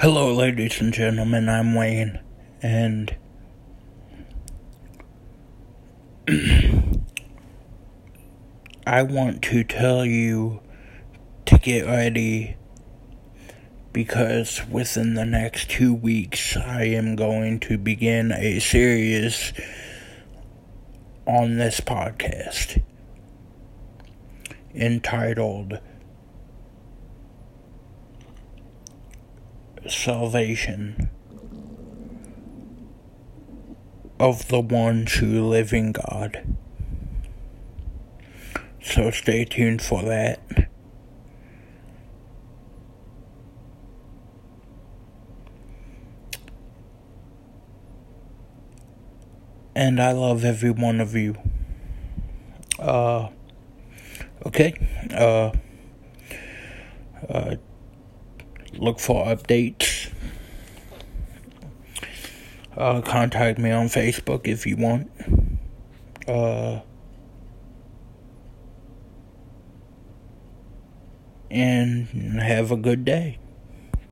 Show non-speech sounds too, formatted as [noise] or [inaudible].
Hello, ladies and gentlemen, I'm Wayne, and [clears throat] I want to tell you to get ready because within the next two weeks I am going to begin a series on this podcast entitled Salvation of the one true living God. So stay tuned for that. And I love every one of you. Uh, okay. Uh, uh, look for updates. Uh, contact me on Facebook if you want. Uh, and have a good day.